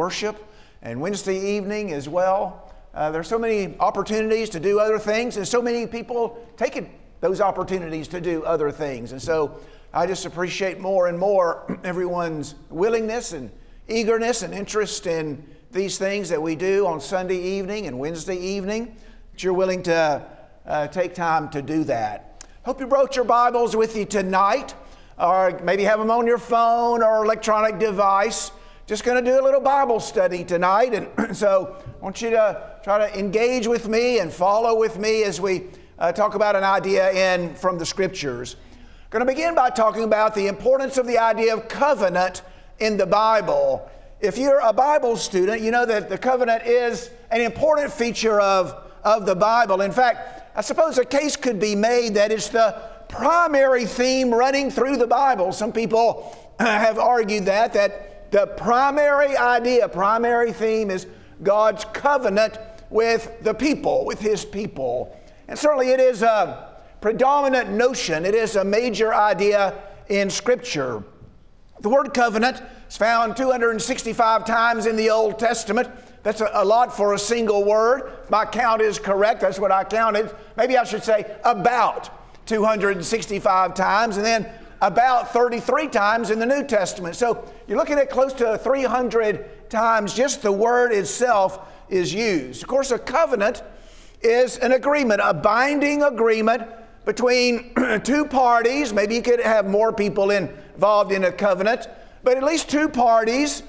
worship and Wednesday evening as well. Uh, there are so many opportunities to do other things, and so many people taking those opportunities to do other things. And so I just appreciate more and more everyone's willingness and eagerness and interest in these things that we do on Sunday evening and Wednesday evening, that you're willing to uh, take time to do that. Hope you brought your Bibles with you tonight, or maybe have them on your phone or electronic device just going to do a little Bible study tonight. And so I want you to try to engage with me and follow with me as we uh, talk about an idea in from the scriptures. Going to begin by talking about the importance of the idea of covenant in the Bible. If you're a Bible student, you know that the covenant is an important feature of, of the Bible. In fact, I suppose a case could be made that it's the primary theme running through the Bible. Some people have argued that, that the primary idea, primary theme is God's covenant with the people, with His people. And certainly it is a predominant notion, it is a major idea in Scripture. The word covenant is found 265 times in the Old Testament. That's a, lot for a single word. My count is correct. That's what I counted. Maybe I should say about 265 times. And then about 33 times in the New Testament. So you're looking at close to 300 times just the word itself is used. Of course, a covenant is an agreement, a binding agreement between two parties. Maybe you could have more people involved in a covenant, but at least two parties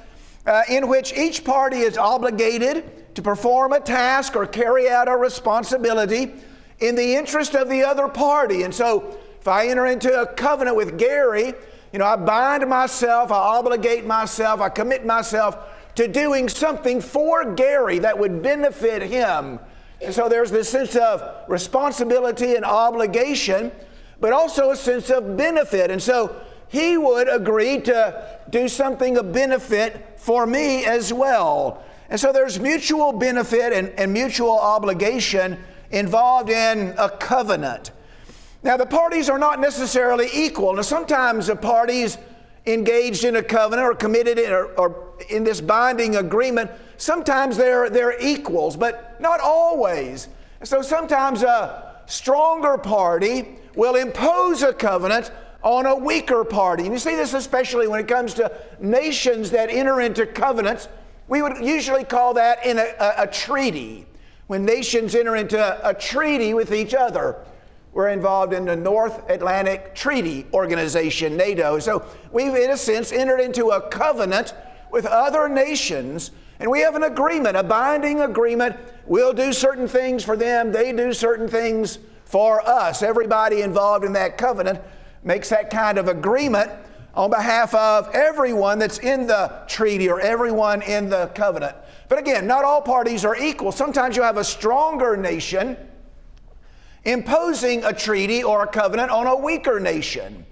uh, in which each party is obligated to perform a task or carry out a responsibility in the interest of the other party. And so if I enter into a covenant with Gary, you know, I bind myself, I obligate myself, I commit myself to doing something for Gary that would benefit him. And so there's this sense of responsibility and obligation, but also a sense of benefit. And so he would agree to do something of benefit for me as well. And so there's mutual benefit and, and mutual obligation involved in a covenant. Now, the parties are not necessarily equal. Now, sometimes the parties engaged in a covenant or committed in, or, or in this binding agreement, sometimes they're, they're equals, but not always. So sometimes a stronger party will impose a covenant on a weaker party. And you see this especially when it comes to nations that enter into covenants. We would usually call that in a, a, a treaty. When nations enter into a, a treaty with each other. We're involved in the North Atlantic Treaty Organization, NATO. So we've, in a sense, entered into a covenant with other nations, and we have an agreement, a binding agreement. We'll do certain things for them, they do certain things for us. Everybody involved in that covenant makes that kind of agreement on behalf of everyone that's in the treaty or everyone in the covenant. But again, not all parties are equal. Sometimes you have a stronger nation imposing a treaty or a covenant on a weaker nation.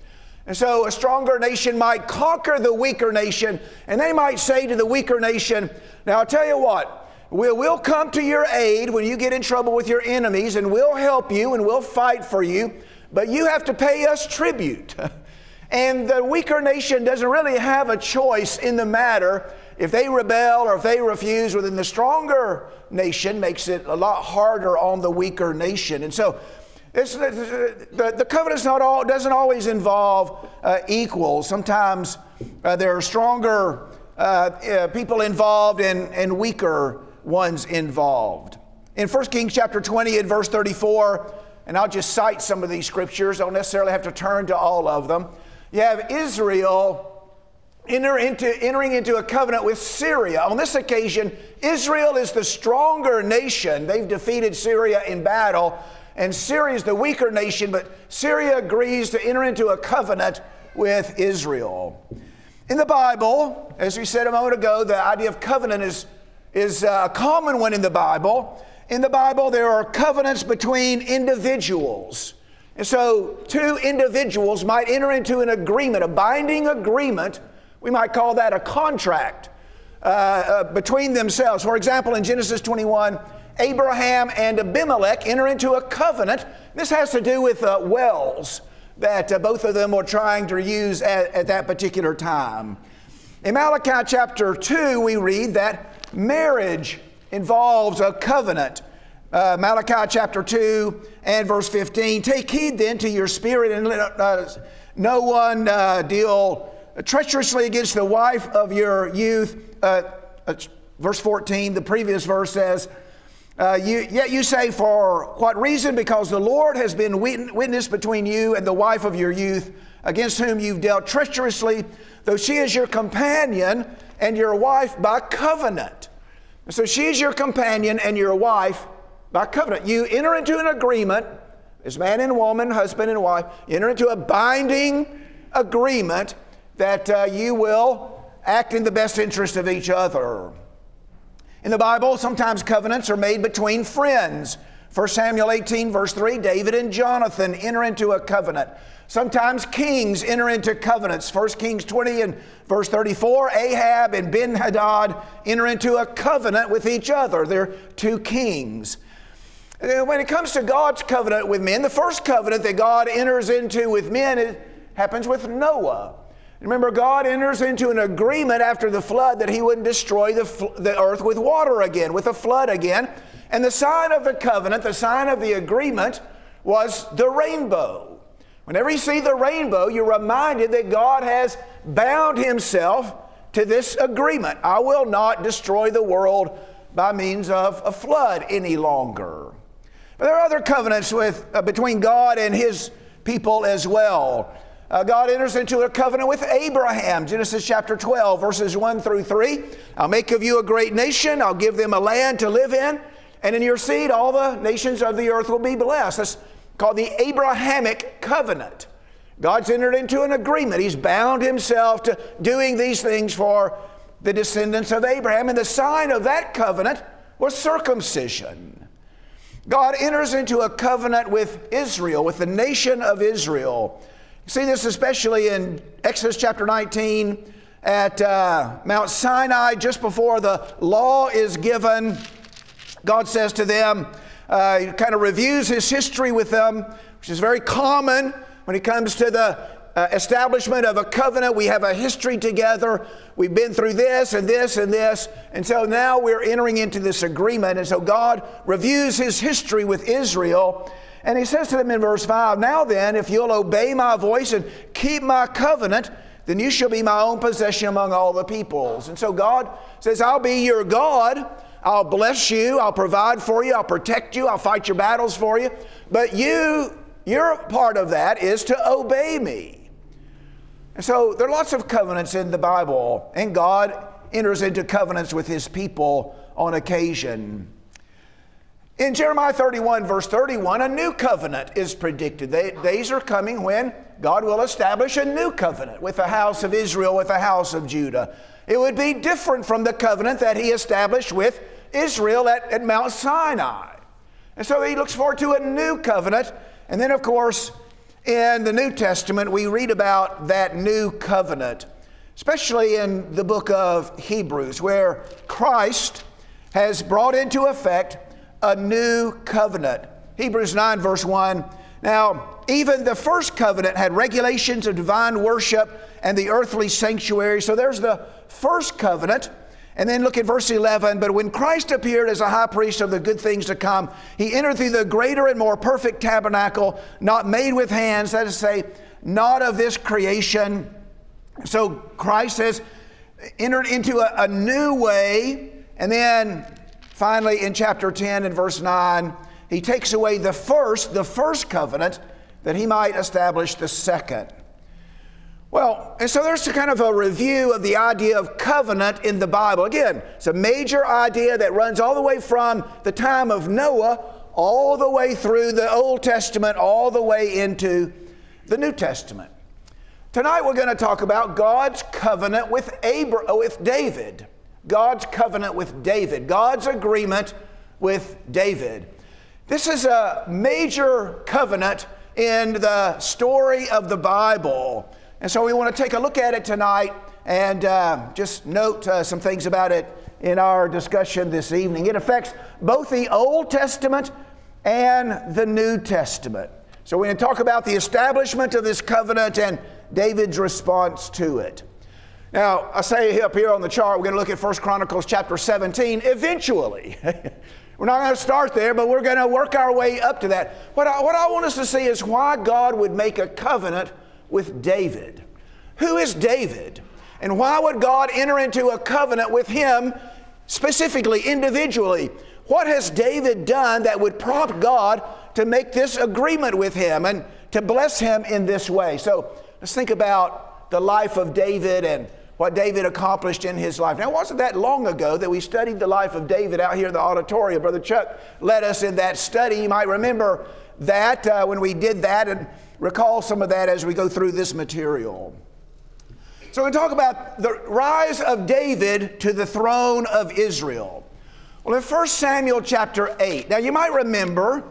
And so a stronger nation might conquer the weaker nation, and they might say to the weaker nation, Now I'll tell you what, we'll, we'll come to your aid when you get in trouble with your enemies, and we'll help you and we'll fight for you, but you have to pay us tribute. and the weaker nation doesn't really have a choice in the matter if they rebel or if they refuse, well, then the stronger nation makes it a lot harder on the weaker nation. And so the, the covenant not all, doesn't always involve uh, equals. Sometimes uh, there are stronger uh, uh people involved and, and weaker ones involved. In 1 Kings chapter 20 and verse 34, and I'll just cite some of these scriptures, don't necessarily have to turn to all of them. You have Israel enter into, entering into a covenant with Syria. On this occasion, Israel is the stronger nation. They've defeated Syria in battle, and Syria is the weaker nation, but Syria agrees to enter into a covenant with Israel. In the Bible, as we said a moment ago, the idea of covenant is, is uh, a common one in the Bible. In the Bible, there are covenants between individuals. And so, two individuals might enter into an agreement, a binding agreement we might call that a contract uh, uh, between themselves. For example, in Genesis 21, Abraham and Abimelech enter into a covenant. This has to do with uh, wells that uh, both of them were trying to use at, at, that particular time. In Malachi chapter 2, we read that marriage involves a covenant. Uh, Malachi chapter 2 and verse 15 Take heed then to your spirit and let uh, no one uh, deal treacherously against the wife of your youth. Uh, uh, verse 14, the previous verse says, uh, you, yet you say, For what reason? Because the Lord has been witness between you and the wife of your youth, against whom you've dealt treacherously, though she is your companion and your wife by covenant. So she's your companion and your wife by covenant. You enter into an agreement, as man and woman, husband and wife, enter into a binding agreement that uh, you will act in the best interest of each other. In the Bible, sometimes covenants are made between friends. 1 Samuel 18, verse 3, David and Jonathan enter into a covenant. Sometimes kings enter into covenants. 1 Kings 20 and verse 34, Ahab and Ben Hadad enter into a covenant with each other. They're two kings. When it comes to God's covenant with men, the first covenant that God enters into with men happens with Noah. Remember, God enters into an agreement after the flood that He wouldn't destroy the, the earth with water again, with a flood again. And the sign of the covenant, the sign of the agreement, was the rainbow. Whenever you see the rainbow, you're reminded that God has bound Himself to this agreement. I will not destroy the world by means of a flood any longer. But there are other covenants with, uh, between God and His people as well. Uh, God enters into a covenant with Abraham, Genesis chapter 12, verses 1 through 3. I'll make of you a great nation, I'll give them a land to live in, and in your seed all the nations of the earth will be blessed. That's called the Abrahamic covenant. God's entered into an agreement. He's bound himself to doing these things for the descendants of Abraham, and the sign of that covenant was circumcision. God enters into a covenant with Israel, with the nation of Israel see this especially in Exodus chapter 19 at uh, Mount Sinai, just before the law is given. God says to them, uh, he kind of reviews his history with them, which is very common when it comes to the uh, establishment of a covenant. We have a history together. We've been through this and this and this. And so now we're entering into this agreement. And so God reviews his history with Israel. And he says to them in verse 5 Now then, if you'll obey my voice and keep my covenant, then you shall be my own possession among all the peoples. And so God says, I'll be your God. I'll bless you. I'll provide for you. I'll protect you. I'll fight your battles for you. But you, your part of that is to obey me. And so there are lots of covenants in the Bible, and God enters into covenants with his people on occasion. In Jeremiah 31, verse 31, a new covenant is predicted. They, days are coming when God will establish a new covenant with the house of Israel, with the house of Judah. It would be different from the covenant that he established with Israel at, at Mount Sinai. And so he looks forward to a new covenant. And then, of course, in the New Testament, we read about that new covenant, especially in the book of Hebrews, where Christ has brought into effect a new covenant. Hebrews 9, verse 1. Now, even the first covenant had regulations of divine worship and the earthly sanctuary. So there's the first covenant. And then look at verse 11. But when Christ appeared as a high priest of the good things to come, he entered through the greater and more perfect tabernacle, not made with hands, that is to say, not of this creation. So Christ has entered into a, a new way. And then Finally, in chapter 10 and verse 9, he takes away the first, the first covenant, that he might establish the second. Well, and so there's a kind of a review of the idea of covenant in the Bible. Again, it's a major idea that runs all the way from the time of Noah all the way through the Old Testament, all the way into the New Testament. Tonight we're going to talk about God's covenant with, Abra- with David. God's covenant with David, God's agreement with David. This is a major covenant in the story of the Bible. And so we want to take a look at it tonight and uh, just note uh, some things about it in our discussion this evening. It affects both the Old Testament and the New Testament. So we're going to talk about the establishment of this covenant and David's response to it. Now, I say up here on the chart, we're going to look at 1 Chronicles chapter 17 eventually. we're not going to start there, but we're going to work our way up to that. What I, what I want us to see is why God would make a covenant with David. Who is David? And why would God enter into a covenant with him specifically, individually? What has David done that would prompt God to make this agreement with him and to bless him in this way? So let's think about the life of David and what David accomplished in his life. Now, it wasn't that long ago that we studied the life of David out here in the auditorium. Brother Chuck led us in that study. You might remember that uh, when we did that and recall some of that as we go through this material. So, we talk about the rise of David to the throne of Israel. Well, in 1 Samuel chapter 8, now you might remember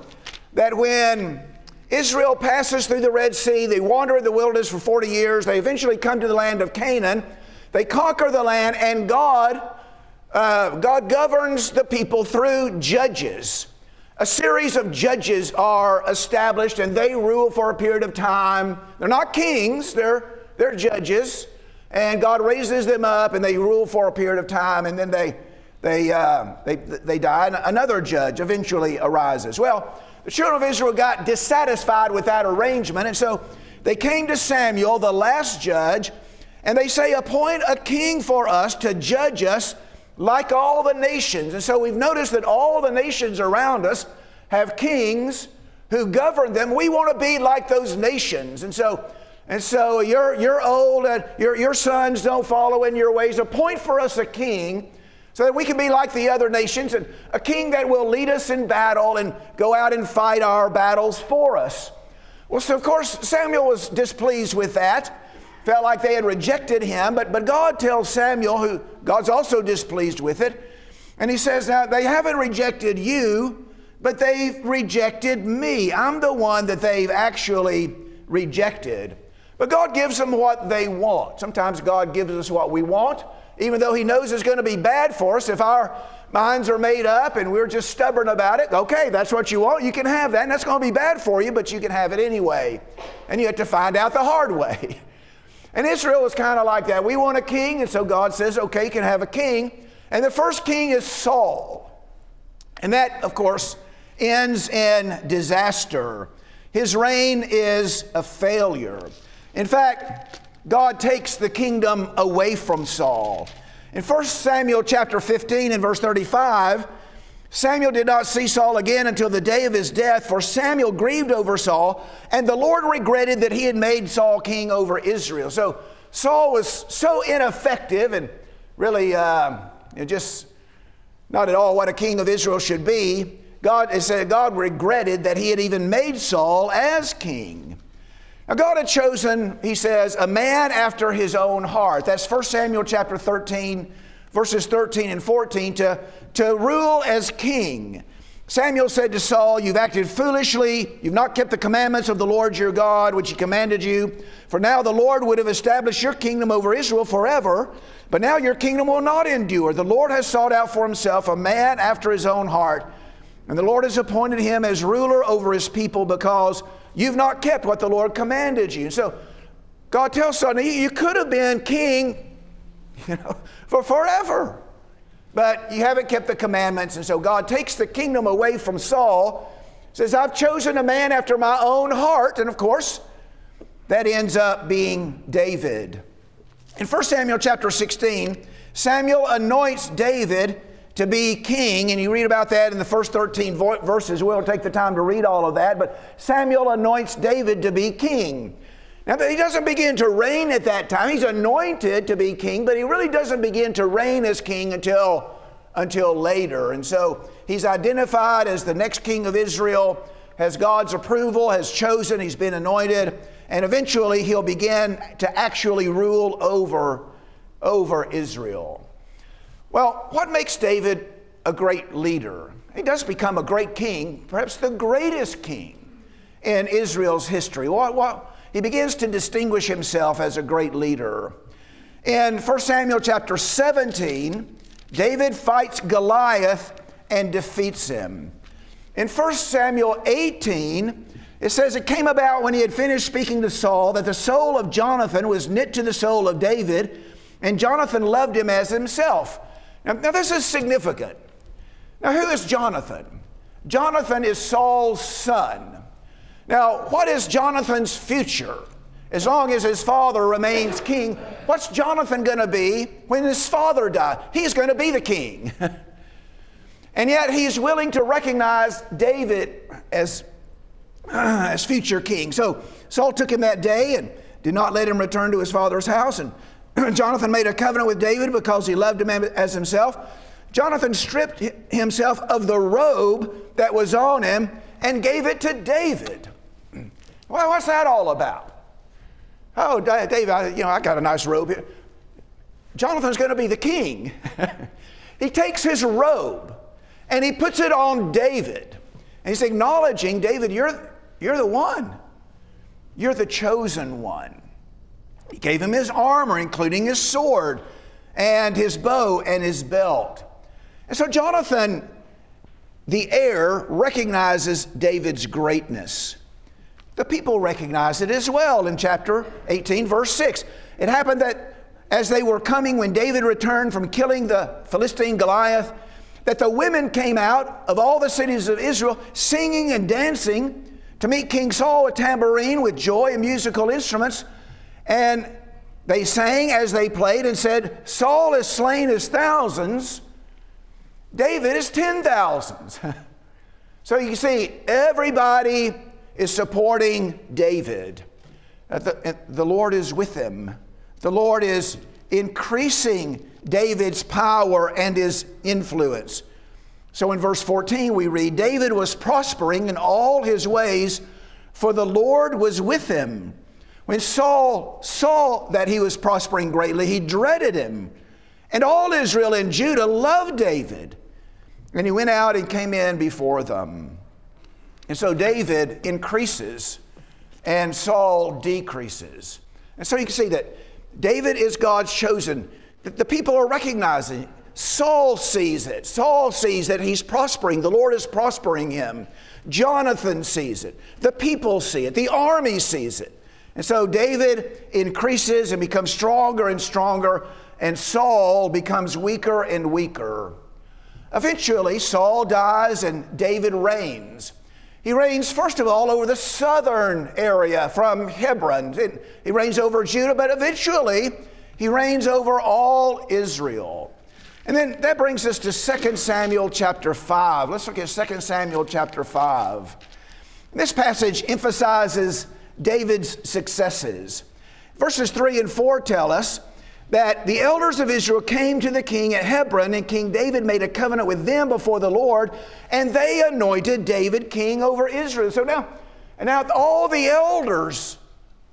that when Israel passes through the Red Sea, they wander in the wilderness for 40 years, they eventually come to the land of Canaan. They conquer the land, and God, uh, God governs the people through judges. A series of judges are established, and they rule for a period of time. They're not kings; they're they're judges, and God raises them up, and they rule for a period of time, and then they they uh, they they die. And another judge eventually arises. Well, the children of Israel got dissatisfied with that arrangement, and so they came to Samuel, the last judge and they say, appoint a king for us to judge us like all the nations. And so we've noticed that all the nations around us have kings who govern them. We want to be like those nations. And so, and so you're, you're old and your, your sons don't follow in your ways. Appoint for us a king so that we can be like the other nations and a king that will lead us in battle and go out and fight our battles for us. Well, so of course, Samuel was displeased with that felt like they had rejected him, but, but God tells Samuel, who God's also displeased with it, and he says, Now they haven't rejected you, but they've rejected me. I'm the one that they've actually rejected. But God gives them what they want. Sometimes God gives us what we want, even though He knows it's going to be bad for us. If our minds are made up and we're just stubborn about it, okay, that's what you want, you can have that, and that's going to be bad for you, but you can have it anyway. And you have to find out the hard way. And Israel was kind of like that. We want a king, and so God says, okay, you can have a king. And the first king is Saul. And that, of course, ends in disaster. His reign is a failure. In fact, God takes the kingdom away from Saul. In 1 Samuel chapter 15 and verse 35, Samuel did not see Saul again until the day of his death, for Samuel grieved over Saul, and the Lord regretted that he had made Saul king over Israel. So Saul was so ineffective and really uh, just not at all what a king of Israel should be. God it said God regretted that he had even made Saul as king. Now God had chosen, he says, a man after his own heart. That's 1 Samuel chapter 13 verses 13 and 14, to, to rule as king. Samuel said to Saul, You've acted foolishly. You've not kept the commandments of the Lord your God, which he commanded you. For now the Lord would have established your kingdom over Israel forever, but now your kingdom will not endure. The Lord has sought out for himself a man after his own heart, and the Lord has appointed him as ruler over his people because you've not kept what the Lord commanded you. So God tells Saul, You could have been king you know, for forever. But you haven't kept the commandments, and so God takes the kingdom away from Saul, says, I've chosen a man after my own heart, and of course, that ends up being David. In 1 Samuel chapter 16, Samuel anoints David to be king, and you read about that in the first 13 verses. We won't take the time to read all of that, but Samuel anoints David to be king. Now, he doesn't begin to reign at that time. He's anointed to be king, but he really doesn't begin to reign as king until, until later. And so he's identified as the next king of Israel, has God's approval, has chosen, he's been anointed, and eventually he'll begin to actually rule over, over Israel. Well, what makes David a great leader? He does become a great king, perhaps the greatest king in Israel's history. What, what, he begins to distinguish himself as a great leader. In 1 Samuel chapter 17, David fights Goliath and defeats him. In 1 Samuel 18, it says, It came about when he had finished speaking to Saul that the soul of Jonathan was knit to the soul of David, and Jonathan loved him as himself. Now, now, this is significant. Now, who is Jonathan? Jonathan is Saul's son. Now, what is Jonathan's future? As long as his father remains king, what's Jonathan going to be when his father dies? He's going to be the king. and yet he's willing to recognize David as, as future king. So Saul took him that day and did not let him return to his father's house. And Jonathan made a covenant with David because he loved him as himself. Jonathan stripped himself of the robe that was on him and gave it to David. Well, what's that all about? Oh, David, I, you know, I got a nice robe here. Jonathan's going to be the king. he takes his robe and he puts it on David. And he's acknowledging, David, you're, you're the one. You're the chosen one. He gave him his armor, including his sword and his bow and his belt. And so Jonathan, the heir, recognizes David's greatness. The people recognize it as well in chapter 18, verse 6. It happened that as they were coming, when David returned from killing the Philistine Goliath, that the women came out of all the cities of Israel singing and dancing to meet King Saul with tambourine, with joy and musical instruments. And they sang as they played and said, Saul has slain his thousands, David is ten thousands. so you see, everybody is supporting David. Uh, the, uh, the Lord is with him. The Lord is increasing David's power and his influence. So in verse 14, we read David was prospering in all his ways, for the Lord was with him. When Saul saw that he was prospering greatly, he dreaded him. And all Israel and Judah loved David. And he went out and came in before them. And so David increases and Saul decreases. And so you can see that David is God's chosen. The people are recognizing. Saul sees it. Saul sees that he's prospering. The Lord is prospering him. Jonathan sees it. The people see it. The army sees it. And so David increases and becomes stronger and stronger, and Saul becomes weaker and weaker. Eventually, Saul dies and David reigns. He reigns, first of all, over the southern area from Hebron. He reigns over Judah, but eventually he reigns over all Israel. And then that brings us to 2 Samuel chapter 5. Let's look at 2 Samuel chapter 5. This passage emphasizes David's successes. Verses 3 and 4 tell us that the elders of Israel came to the king at Hebron, and King David made a covenant with them before the Lord, and they anointed David king over Israel. So now, and now all the elders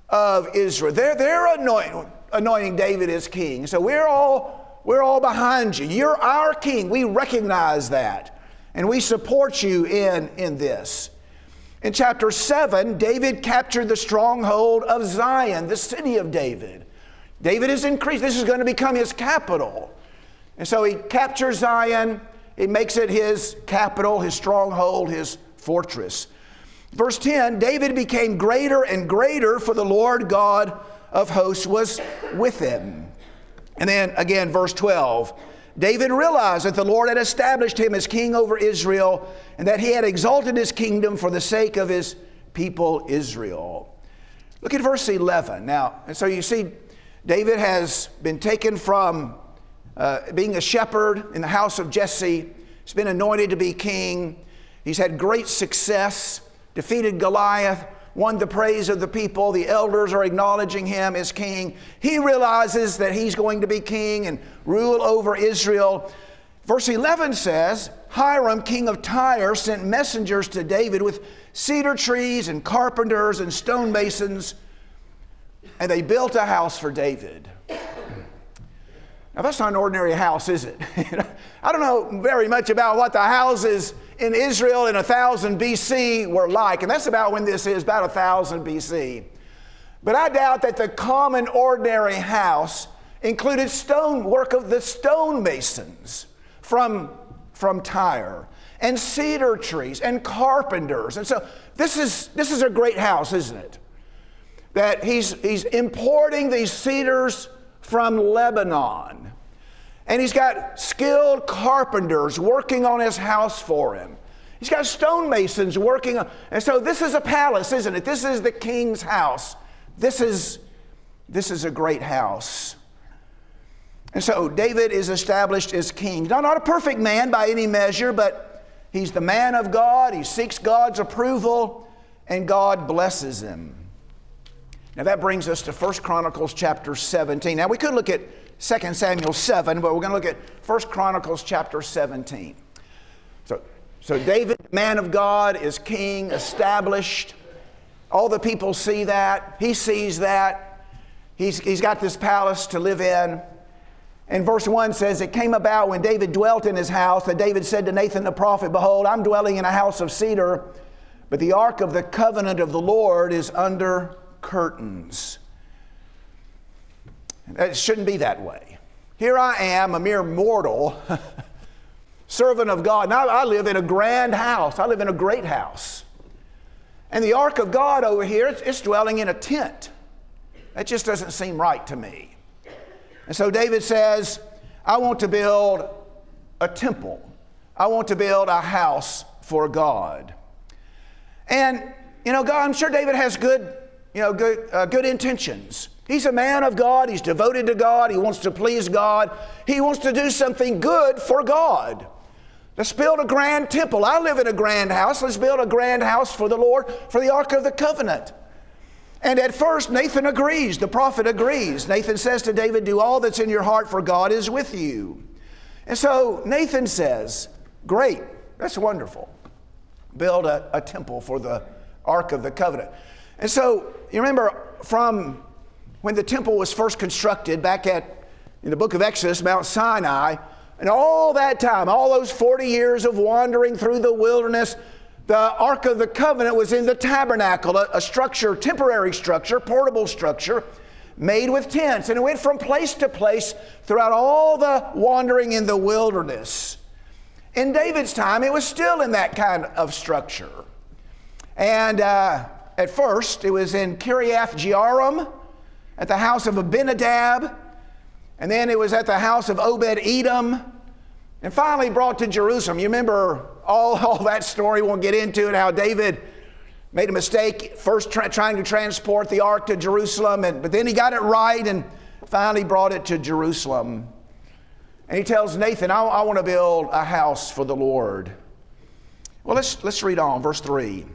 of Israel, they're, they're anointing, anointing David as king. So we're all, we're all behind you. You're our king. We recognize that. And we support you in, in this. In chapter 7, David captured the stronghold of Zion, the city of David. David is increased. This is going to become his capital. And so he captures Zion, he makes it his capital, his stronghold, his fortress. Verse 10 David became greater and greater, for the Lord God of hosts was with him. And then again, verse 12 David realized that the Lord had established him as king over Israel and that he had exalted his kingdom for the sake of his people Israel. Look at verse 11. Now, and so you see, David has been taken from uh, being a shepherd in the house of Jesse. He's been anointed to be king. He's had great success, defeated Goliath, won the praise of the people. The elders are acknowledging him as king. He realizes that he's going to be king and rule over Israel. Verse 11 says Hiram, king of Tyre, sent messengers to David with cedar trees and carpenters and stonemasons and they built a house for David. Now, that's not an ordinary house, is it? I don't know very much about what the houses in Israel in 1000 BC were like, and that's about when this is, about 1000 BC. But I doubt that the common, ordinary house included stone work of the stonemasons from, from Tyre and cedar trees and carpenters. And so this is, this is a great house, isn't it? That he's, he's importing these cedars from Lebanon. And he's got skilled carpenters working on his house for him. He's got stonemasons working on, and so this is a palace, isn't it? This is the king's house. This is, this is a great house. And so David is established as king. Now, not a perfect man by any measure, but he's the man of God. He seeks God's approval, and God blesses him. Now that brings us to 1 Chronicles chapter 17. Now we could look at 2 Samuel 7, but we're going to look at 1 Chronicles chapter 17. So, so David, man of God, is king, established. All the people see that. He sees that. He's, he's got this palace to live in. And verse 1 says, It came about when David dwelt in his house that David said to Nathan the prophet, Behold, I'm dwelling in a house of cedar, but the ark of the covenant of the Lord is under curtains. It shouldn't be that way. Here I am, a mere mortal, servant of God. Now I live in a grand house, I live in a great house. And the ark of God over here, it's dwelling in a tent. That just doesn't seem right to me. And so David says, I want to build a temple. I want to build a house for God. And, you know, God, I'm sure David has good you know, good, uh, good intentions. He's a man of God. He's devoted to God. He wants to please God. He wants to do something good for God. Let's build a grand temple. I live in a grand house. Let's build a grand house for the Lord, for the Ark of the Covenant. And at first, Nathan agrees. The prophet agrees. Nathan says to David, Do all that's in your heart, for God is with you. And so Nathan says, Great, that's wonderful. Build a, a temple for the Ark of the Covenant. And so you remember from when the temple was first constructed back at in the book of Exodus, Mount Sinai, and all that time, all those 40 years of wandering through the wilderness, the Ark of the Covenant was in the tabernacle, a, a structure, temporary structure, portable structure, made with tents. And it went from place to place throughout all the wandering in the wilderness. In David's time, it was still in that kind of structure. And uh, at first, it was in Kiriath Jearim at the house of Abinadab, and then it was at the house of Obed Edom, and finally brought to Jerusalem. You remember all, all that story, We won't get into it, how David made a mistake first tra- trying to transport the ark to Jerusalem, and, but then he got it right and finally brought it to Jerusalem. And he tells Nathan, I, I want to build a house for the Lord. Well, let's, let's read on, verse 3.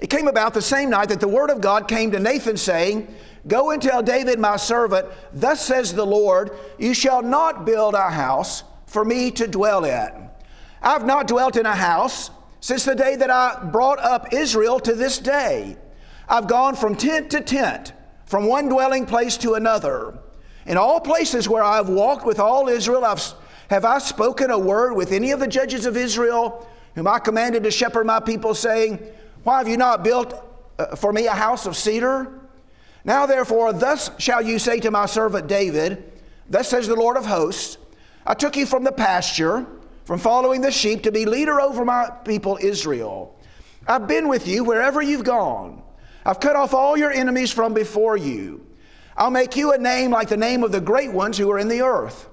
It came about the same night that the word of God came to Nathan, saying, Go and tell David, my servant, Thus says the Lord, You shall not build a house for me to dwell in. I've not dwelt in a house since the day that I brought up Israel to this day. I've gone from tent to tent, from one dwelling place to another. In all places where I have walked with all Israel, I've, have I spoken a word with any of the judges of Israel, whom I commanded to shepherd my people, saying, why have you not built uh, for me a house of cedar? Now, therefore, thus shall you say to my servant David, Thus says the Lord of hosts, I took you from the pasture, from following the sheep, to be leader over my people Israel. I've been with you wherever you've gone. I've cut off all your enemies from before you. I'll make you a name like the name of the great ones who are in the earth.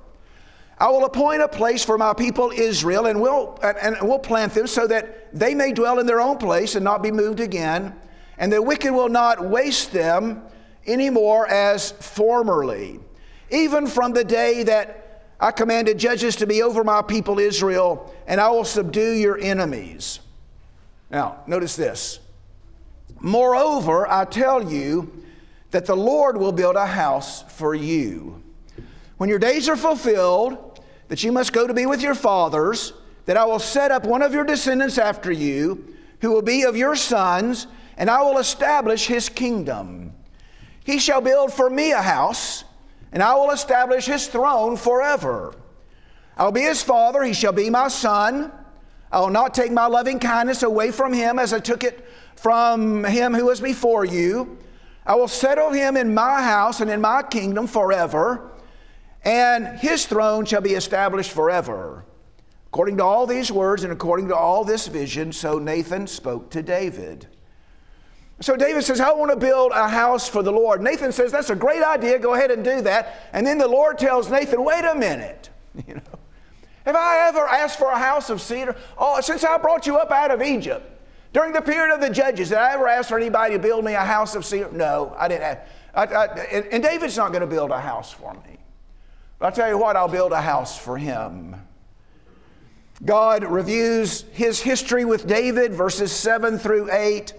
I will appoint a place for my people Israel, and we'll, and we'll plant them so that they may dwell in their own place and not be moved again, and the wicked will not waste them anymore as formerly. Even from the day that I commanded judges to be over my people Israel, and I will subdue your enemies. Now, notice this. Moreover, I tell you that the Lord will build a house for you. When your days are fulfilled, that you must go to be with your fathers, that I will set up one of your descendants after you, who will be of your sons, and I will establish his kingdom. He shall build for me a house, and I will establish his throne forever. I will be his father, he shall be my son. I will not take my loving kindness away from him as I took it from him who was before you. I will settle him in my house and in my kingdom forever and his throne shall be established forever. According to all these words and according to all this vision, so Nathan spoke to David. So David says, I want to build a house for the Lord. Nathan says, That's a great idea. Go ahead and do that. And then the Lord tells Nathan, Wait a minute. You know, have I ever asked for a house of cedar? Oh, since I brought you up out of Egypt, during the period of the judges, did I ever ask for anybody to build me a house of cedar? No, I didn't. I, I, and, and David's not going to build a house for me. But I'll tell you what, I'll build a house for him. God reviews his history with David, verses 7 through 8.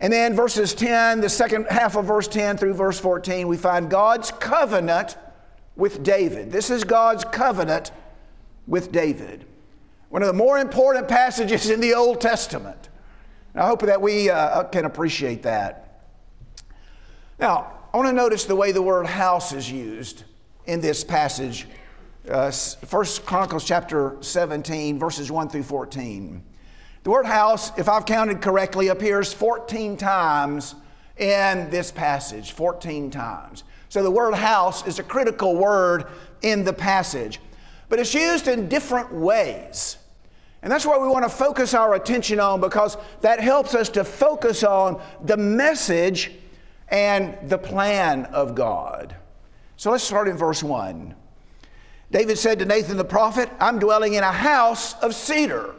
And then verses 10, the second half of verse 10 through verse 14, we find God's covenant with David. This is God's covenant with David. One of the more important passages in the Old Testament. And I hope that we uh, can appreciate that. Now, I want to notice the way the word house is used in this passage. Uh, Chronicles chapter 17, verses 1 through 14. The word house, if I've counted correctly, appears 14 times in this passage. 14 times. So the word house is a critical word in the passage, but it's used in different ways. And that's what we want to focus our attention on because that helps us to focus on the message and the plan of God. So let's start in verse 1. David said to Nathan the prophet, I'm dwelling in a house of cedar.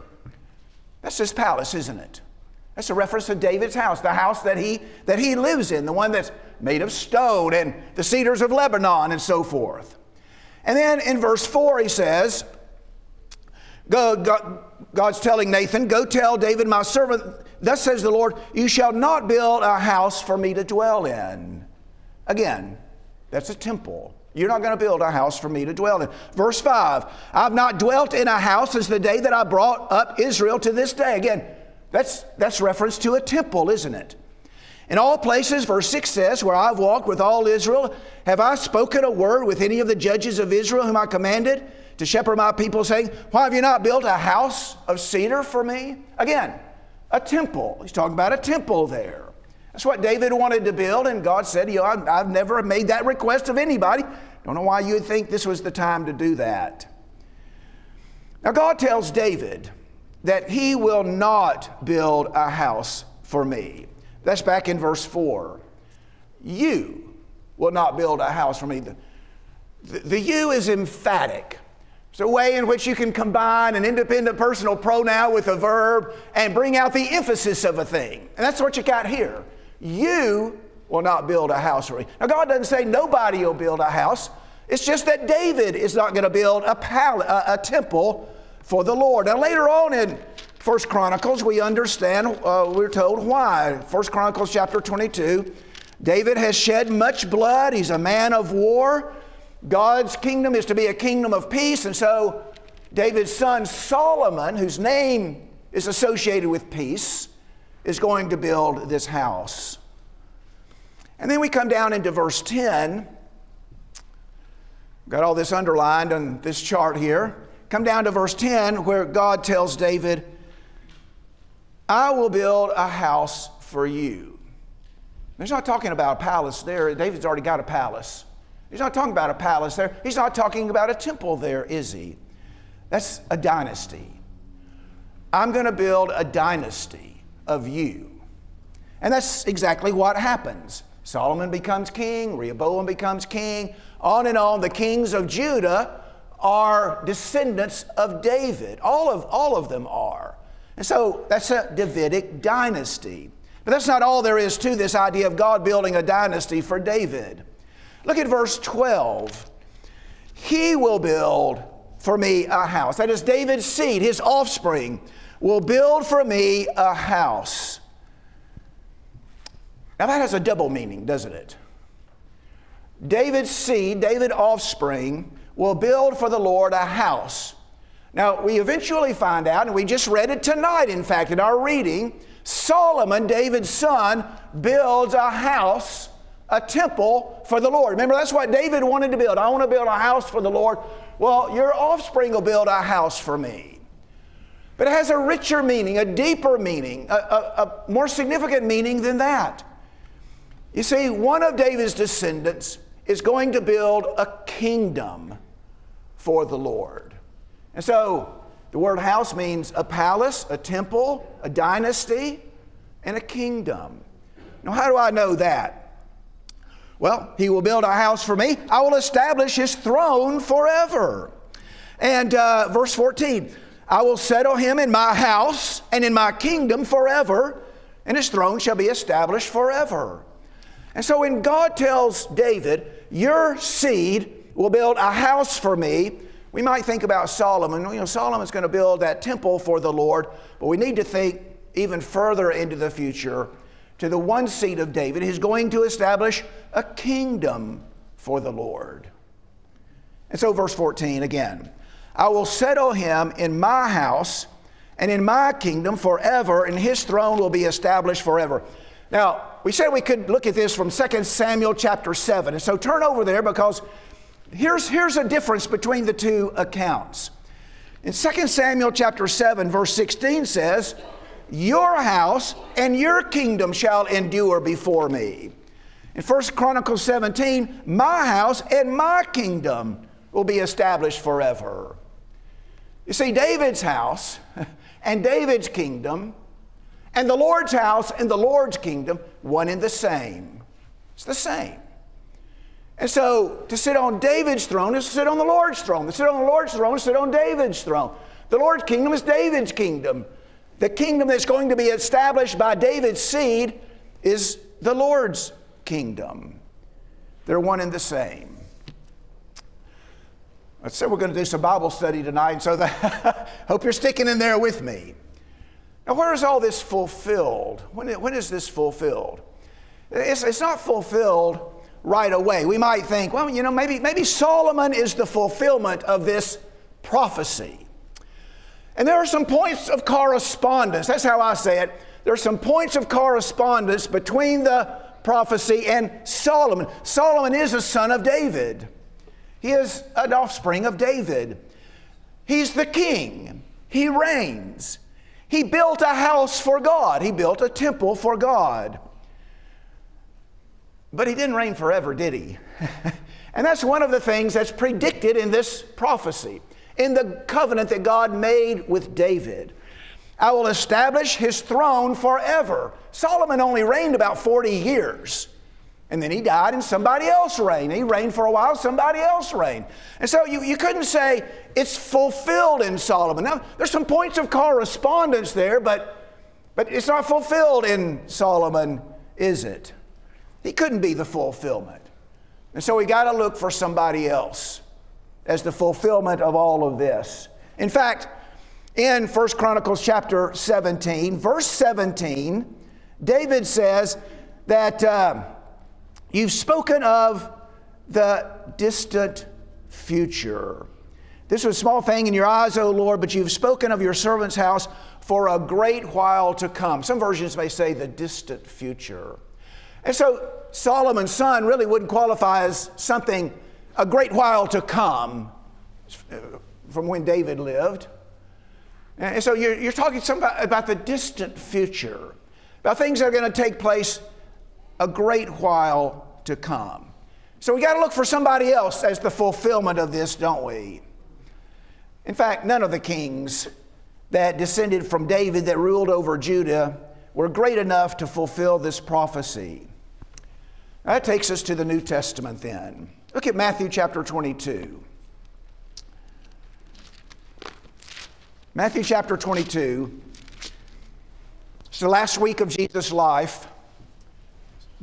That's his palace, isn't it? That's a reference to David's house, the house that he, that he lives in, the one that's made of stone and the cedars of Lebanon and so forth. And then in verse 4, he says, God, God's telling Nathan, Go tell David, my servant, thus says the Lord, you shall not build a house for me to dwell in. Again, that's a temple. You're not going to build a house for me to dwell in. Verse 5 I've not dwelt in a house since the day that I brought up Israel to this day. Again, that's, that's reference to a temple, isn't it? In all places, verse 6 says, Where I've walked with all Israel, have I spoken a word with any of the judges of Israel whom I commanded to shepherd my people, saying, Why have you not built a house of cedar for me? Again, a temple. He's talking about a temple there. That's what David wanted to build, and God said, you know, I've, never made that request of anybody. Don't know why you would think this was the time to do that. Now, God tells David that he will not build a house for me. That's back in verse 4. You will not build a house for me. The, the, the you is emphatic. It's a way in which you can combine an independent personal pronoun with a verb and bring out the emphasis of a thing. And that's what you got here. You will not build a house for me. Now, God doesn't say nobody will build a house. It's just that David is not going to build a, pal- a, a, temple for the Lord. Now, later on in First Chronicles, we understand, uh, we're told why. First Chronicles chapter 22, David has shed much blood. He's a man of war. God's kingdom is to be a kingdom of peace. And so, David's son Solomon, whose name is associated with peace, is going to build this house. And then we come down into verse 10. Got all this underlined on this chart here. Come down to verse 10 where God tells David, I will build a house for you. He's not talking about a palace there. David's already got a palace. He's not talking about a palace there. He's not talking about a temple there, is he? That's a dynasty. I'm going to build a dynasty of you. And that's exactly what happens. Solomon becomes king, Rehoboam becomes king, on and on. The kings of Judah are descendants of David. All of, all of them are. And so that's a Davidic dynasty. But that's not all there is to this idea of God building a dynasty for David. Look at verse 12. He will build for me a house. That is David's seed, his offspring will build for me a house. Now that has a double meaning, doesn't it? David's seed, David's offspring, will build for the Lord a house. Now, we eventually find out, and we just read it tonight, in fact, in our reading Solomon, David's son, builds a house, a temple for the Lord. Remember, that's what David wanted to build. I want to build a house for the Lord. Well, your offspring will build a house for me. But it has a richer meaning, a deeper meaning, a, a, a more significant meaning than that. You see, one of David's descendants is going to build a kingdom for the Lord. And so the word house means a palace, a temple, a dynasty, and a kingdom. Now, how do I know that? Well, he will build a house for me. I will establish his throne forever. And uh, verse 14, I will settle him in my house and in my kingdom forever, and his throne shall be established forever. And so when God tells David, Your seed will build a house for me, we might think about Solomon. You know, Solomon's going to build that temple for the Lord, but we need to think even further into the future to the one seed of David who's going to establish a kingdom for the Lord. And so, verse 14 again I will settle him in my house and in my kingdom forever, and his throne will be established forever. Now, we said we could look at this from 2 Samuel chapter 7. And so turn over there because here's, here's a difference between the two accounts. In 2 Samuel chapter 7, verse 16 says, Your house and your kingdom shall endure before me. In 1 Chronicles 17, my house and my kingdom will be established forever. You see, David's house and David's kingdom and the Lord's house and the Lord's kingdom, one and the same. It's the same. And so to sit on David's throne is to sit on the Lord's throne. To sit on the Lord's throne is to sit on David's throne. The Lord's kingdom is David's kingdom. The kingdom that's going to be established by David's seed is the Lord's kingdom. They're one and the same. I said we're going to do some Bible study tonight, and so that hope you're sticking in there with me. Now, where is all this fulfilled? When, when is this fulfilled? It's, it's not fulfilled right away. We might think, well, you know, maybe, maybe Solomon is the fulfillment of this prophecy. And there are some points of correspondence. That's how I say it. There are some points of correspondence between the prophecy and Solomon. Solomon is a son of David, he is an offspring of David. He's the king, he reigns. He built a house for God, he built a temple for God. But he didn't reign forever, did he? and that's one of the things that's predicted in this prophecy, in the covenant that God made with David. I will establish his throne forever. Solomon only reigned about 40 years. And then he died and somebody else reigned. He reigned for a while, somebody else reigned. And so you, you couldn't say it's fulfilled in Solomon. Now, there's some points of correspondence there, but, but it's not fulfilled in Solomon, is it? He couldn't be the fulfillment. And so we got to look for somebody else as the fulfillment of all of this. In fact, in 1 Chronicles chapter 17, verse 17, David says that. Uh, You've spoken of the distant future. This was a small thing in your eyes, O Lord, but you've spoken of your servant's house for a great while to come. Some versions may say the distant future. And so Solomon's son really wouldn't qualify as something a great while to come from when David lived. And so you're, you're talking about, about the distant future, about things that are going to take place a great while to come. So we got to look for somebody else as the fulfillment of this, don't we? In fact, none of the kings that descended from David that ruled over Judah were great enough to fulfill this prophecy. That takes us to the New Testament then. Look at Matthew chapter 22. Matthew chapter 22. It's the last week of Jesus' life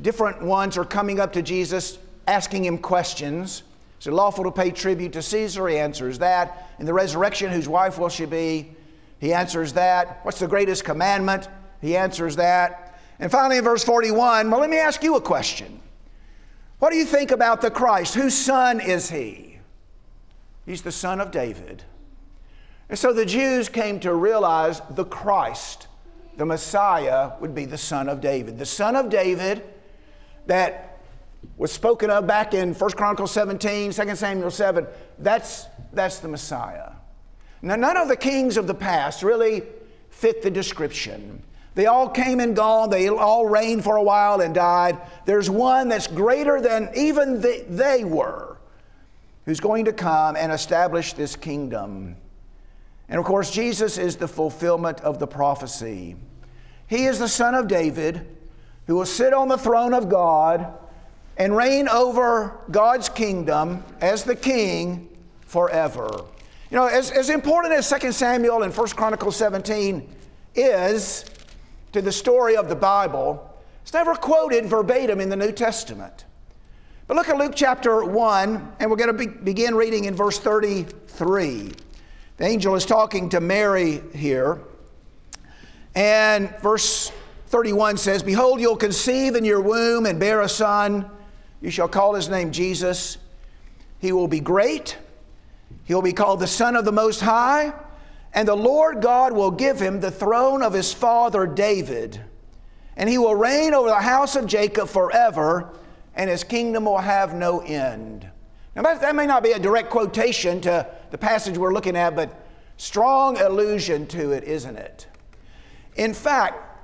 different ones are coming up to Jesus asking him questions. Is it lawful to pay tribute to Caesar? He answers that. In the resurrection, whose wife will she be? He answers that. What's the greatest commandment? He answers that. And finally, in verse 41, well, let me ask you a question. What do you think about the Christ? Whose son is he? He's the son of David. And so the Jews came to realize the Christ, the Messiah, would be the son of David. The son of David that was spoken of back in 1 Chronicles 17, 2 Samuel 7, that's, that's the Messiah. Now, none of the kings of the past really fit the description. They all came and gone, they all reigned for a while and died. There's one that's greater than even the, they were, who's going to come and establish this kingdom. And of course, Jesus is the fulfillment of the prophecy. He is the son of David who will sit on the throne of God and reign over God's kingdom as the king forever. You know, as, as important as 2 Samuel and 1 Chronicles 17 is to the story of the Bible, it's never quoted verbatim in the New Testament. But look at Luke chapter 1, and we're going to be, begin reading in verse 33. The angel is talking to Mary here. And verse 31 says, Behold, you'll conceive in your womb and bear a son. You shall call his name Jesus. He will be great. He'll be called the Son of the Most High. And the Lord God will give him the throne of his father David. And he will reign over the house of Jacob forever, and his kingdom will have no end. Now, that may not be a direct quotation to the passage we're looking at, but strong allusion to it, isn't it? In fact,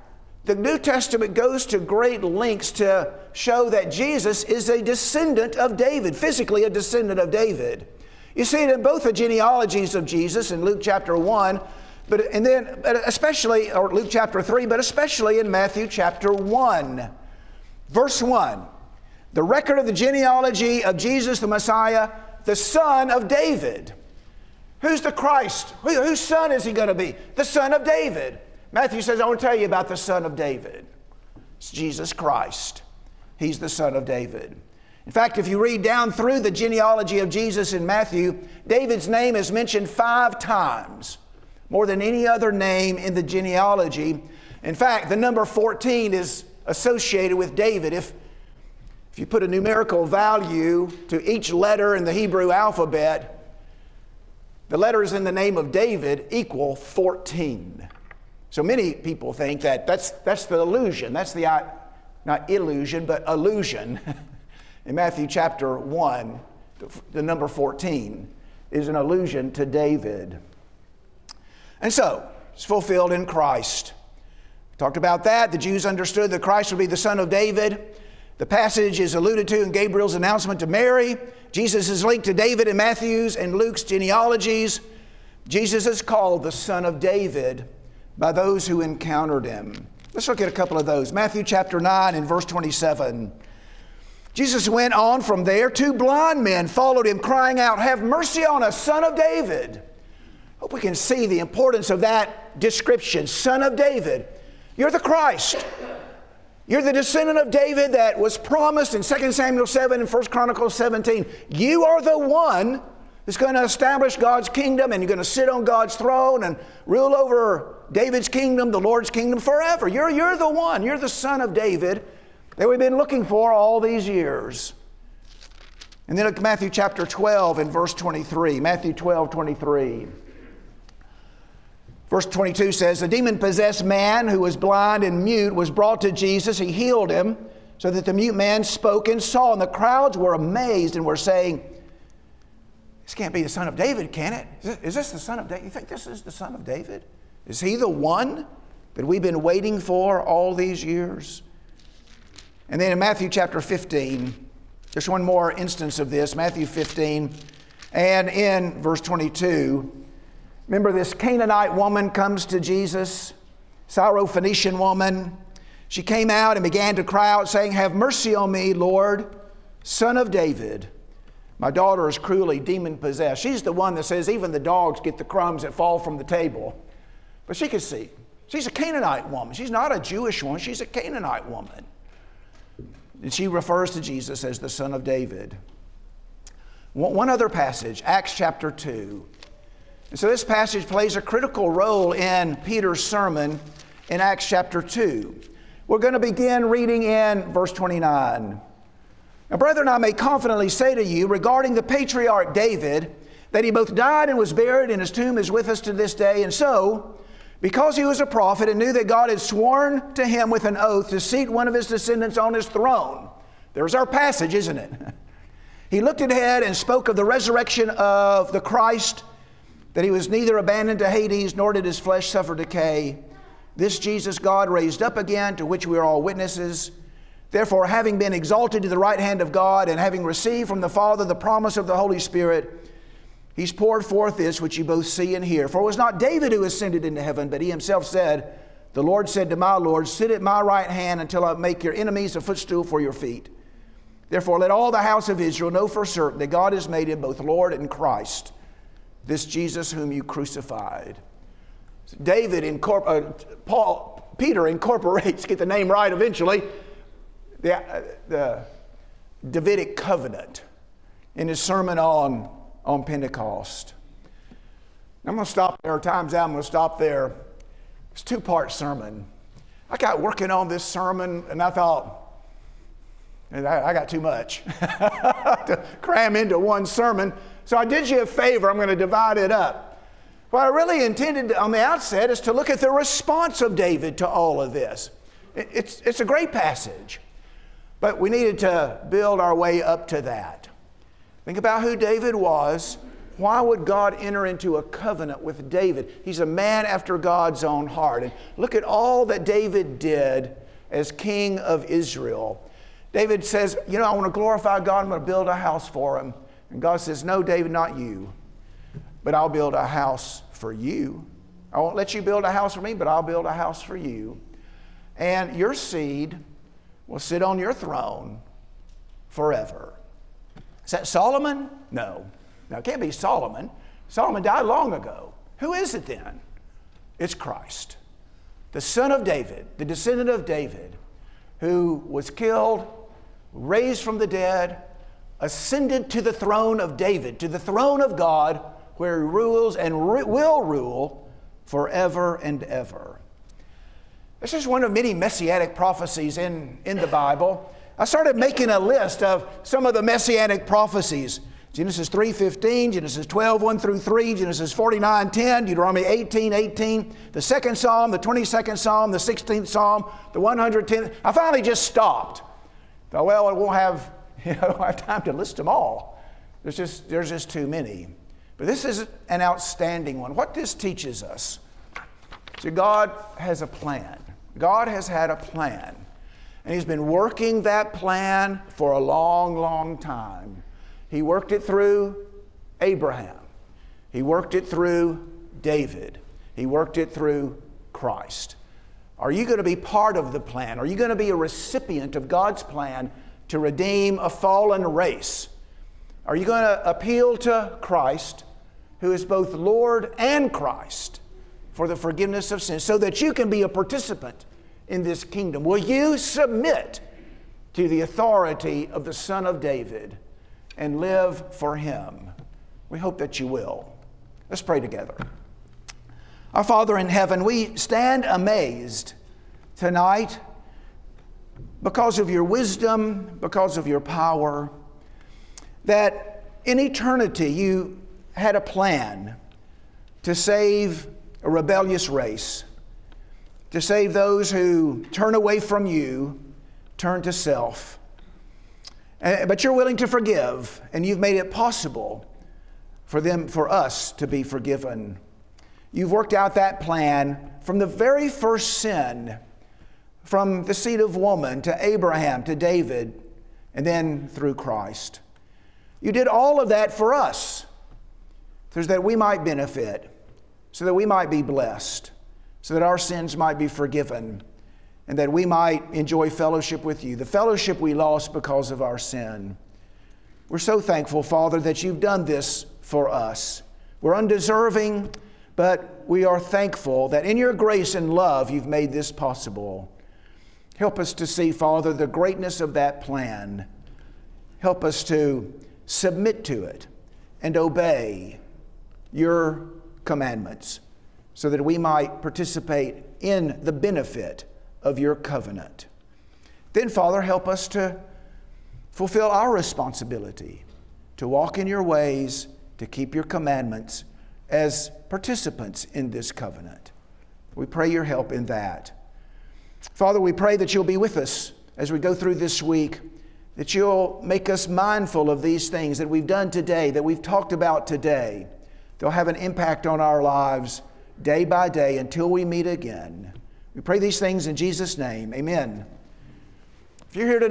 the New Testament goes to great lengths to show that Jesus is a descendant of David, physically a descendant of David. You see it in both the genealogies of Jesus in Luke chapter 1, but and then especially or Luke chapter 3, but especially in Matthew chapter 1. Verse 1. The record of the genealogy of Jesus the Messiah, the son of David. Who's the Christ? Who, whose son is he going to be? The son of David. Matthew says, I want to tell you about the son of David. It's Jesus Christ. He's the son of David. In fact, if you read down through the genealogy of Jesus in Matthew, David's name is mentioned five times, more than any other name in the genealogy. In fact, the number 14 is associated with David. If if you put a numerical value to each letter in the Hebrew alphabet, the letters in the name of David equal 14. So many people think that that's, that's the illusion. That's the, not illusion, but illusion. in Matthew chapter 1, the number 14 is an allusion to David. And so, it's fulfilled in Christ. Talked about that. The Jews understood that Christ would be the son of David. The passage is alluded to in Gabriel's announcement to Mary. Jesus is linked to David in Matthew's and Luke's genealogies. Jesus is called the Son of David by those who encountered him. Let's look at a couple of those. Matthew chapter 9 and verse 27. Jesus went on from there. Two blind men followed him, crying out, Have mercy on us, son of David. Hope we can see the importance of that description, son of David. You're the Christ. You're the descendant of David that was promised in 2 Samuel 7 and 1 Chronicles 17. You are the one that's going to establish God's kingdom and you're going to sit on God's throne and rule over David's kingdom, the Lord's kingdom forever. You're, you're the one. You're the son of David that we've been looking for all these years. And then look at Matthew chapter 12 and verse 23. Matthew 12, 23. Verse 22 says, The demon possessed man who was blind and mute was brought to Jesus. He healed him so that the mute man spoke and saw. And the crowds were amazed and were saying, This can't be the son of David, can it? Is this, is this the son of David? You think this is the son of David? Is he the one that we've been waiting for all these years? And then in Matthew chapter 15, just one more instance of this Matthew 15, and in verse 22. Remember, this Canaanite woman comes to Jesus, Syrophoenician woman. She came out and began to cry out, saying, Have mercy on me, Lord, son of David. My daughter is cruelly demon possessed. She's the one that says, Even the dogs get the crumbs that fall from the table. But she could see. She's a Canaanite woman. She's not a Jewish woman, she's a Canaanite woman. And she refers to Jesus as the son of David. One other passage, Acts chapter 2. And so this passage plays a critical role in Peter's sermon in Acts chapter 2. We're going to begin reading in verse 29. Now, brethren, I may confidently say to you regarding the patriarch David that he both died and was buried, and his tomb is with us to this day. And so, because he was a prophet and knew that God had sworn to him with an oath to seat one of his descendants on his throne, there's our passage, isn't it? he looked ahead and spoke of the resurrection of the Christ that he was neither abandoned to Hades nor did his flesh suffer decay. This Jesus God raised up again, to which we are all witnesses. Therefore, having been exalted to the right hand of God and having received from the Father the promise of the Holy Spirit, he's poured forth this which you both see and hear. For it was not David who ascended into heaven, but he himself said, The Lord said to my Lord, Sit at my right hand until I make your enemies a footstool for your feet. Therefore, let all the house of Israel know for certain that God has made him both Lord and Christ, this Jesus whom you crucified. David, incorpor- uh, Paul, Peter incorporates, get the name right eventually, the, uh, the Davidic covenant in his sermon on, on Pentecost. I'm going to stop there. Time's out. I'm going to stop there. It's a two part sermon. I got working on this sermon and I thought, I got too much to cram into one sermon. So I did you a favor. I'm going to divide it up. What I really intended on the outset is to look at the response of David to all of this. It's, it's a great passage, but we needed to build our way up to that. Think about who David was. Why would God enter into a covenant with David? He's a man after God's own heart. And look at all that David did as king of Israel. David says, You know, I want to glorify God. I'm going to build a house for him. And God says, No, David, not you. But I'll build a house for you. I won't let you build a house for me, but I'll build a house for you. And your seed will sit on your throne forever. Is that Solomon? No. Now, it can't be Solomon. Solomon died long ago. Who is it then? It's Christ, the son of David, the descendant of David, who was killed, raised from the dead, ascended to the throne of David, to the throne of God, where he rules and re- will rule forever and ever. This is one of many messianic prophecies in, in the Bible. I started making a list of some of the messianic prophecies. Genesis 3:15, Genesis 12, 1 through 3, Genesis 49, 10, Deuteronomy 18, 18, the second Psalm, the 22nd Psalm, the 16th Psalm, the 110th. I finally just stopped. Thought, well, I won't have, you know, I have time to list them all. There's just, there's just too many. But this is an outstanding one. What this teaches us so God has a plan. God has had a plan. And He's been working that plan for a long, long time. He worked it through Abraham. He worked it through David. He worked it through Christ. Are you going to be part of the plan? Are you going to be a recipient of God's plan to redeem a fallen race? Are you going to appeal to Christ, who is both Lord and Christ, for the forgiveness of sins, so that you can be a participant in this kingdom? Will you submit to the authority of the Son of David? and live for Him. We hope that you will. Let's pray together. Our Father in heaven, we stand amazed tonight because of your wisdom, because of your power, that in eternity you had a plan to save a rebellious race, to save those who turn away from you, turn to self. Uh, but you're willing to forgive, and you've made it possible for them, for us to be forgiven. You've worked out that plan from the very first sin, from the seed of woman to Abraham to David, and then through Christ. You did all of that for us, so that we might benefit, so that we might be blessed, so that our sins might be forgiven and that we might enjoy fellowship with you, the fellowship we lost because of our sin. We're so thankful, Father, that you've done this for us. We're undeserving, but we are thankful that in your grace and love you've made this possible. Help us to see, Father, the greatness of that plan. Help us to submit to it and obey your commandments so that we might participate in the benefit of your covenant. Then, Father, help us to fulfill our responsibility to walk in your ways, to keep your commandments as participants in this covenant. We pray your help in that. Father, we pray that you'll be with us as we go through this week, that you'll make us mindful of these things that we've done today, that we've talked about today. They'll have an impact on our lives day by day until we meet again. We pray these things in Jesus' name. Amen. If you're here tonight,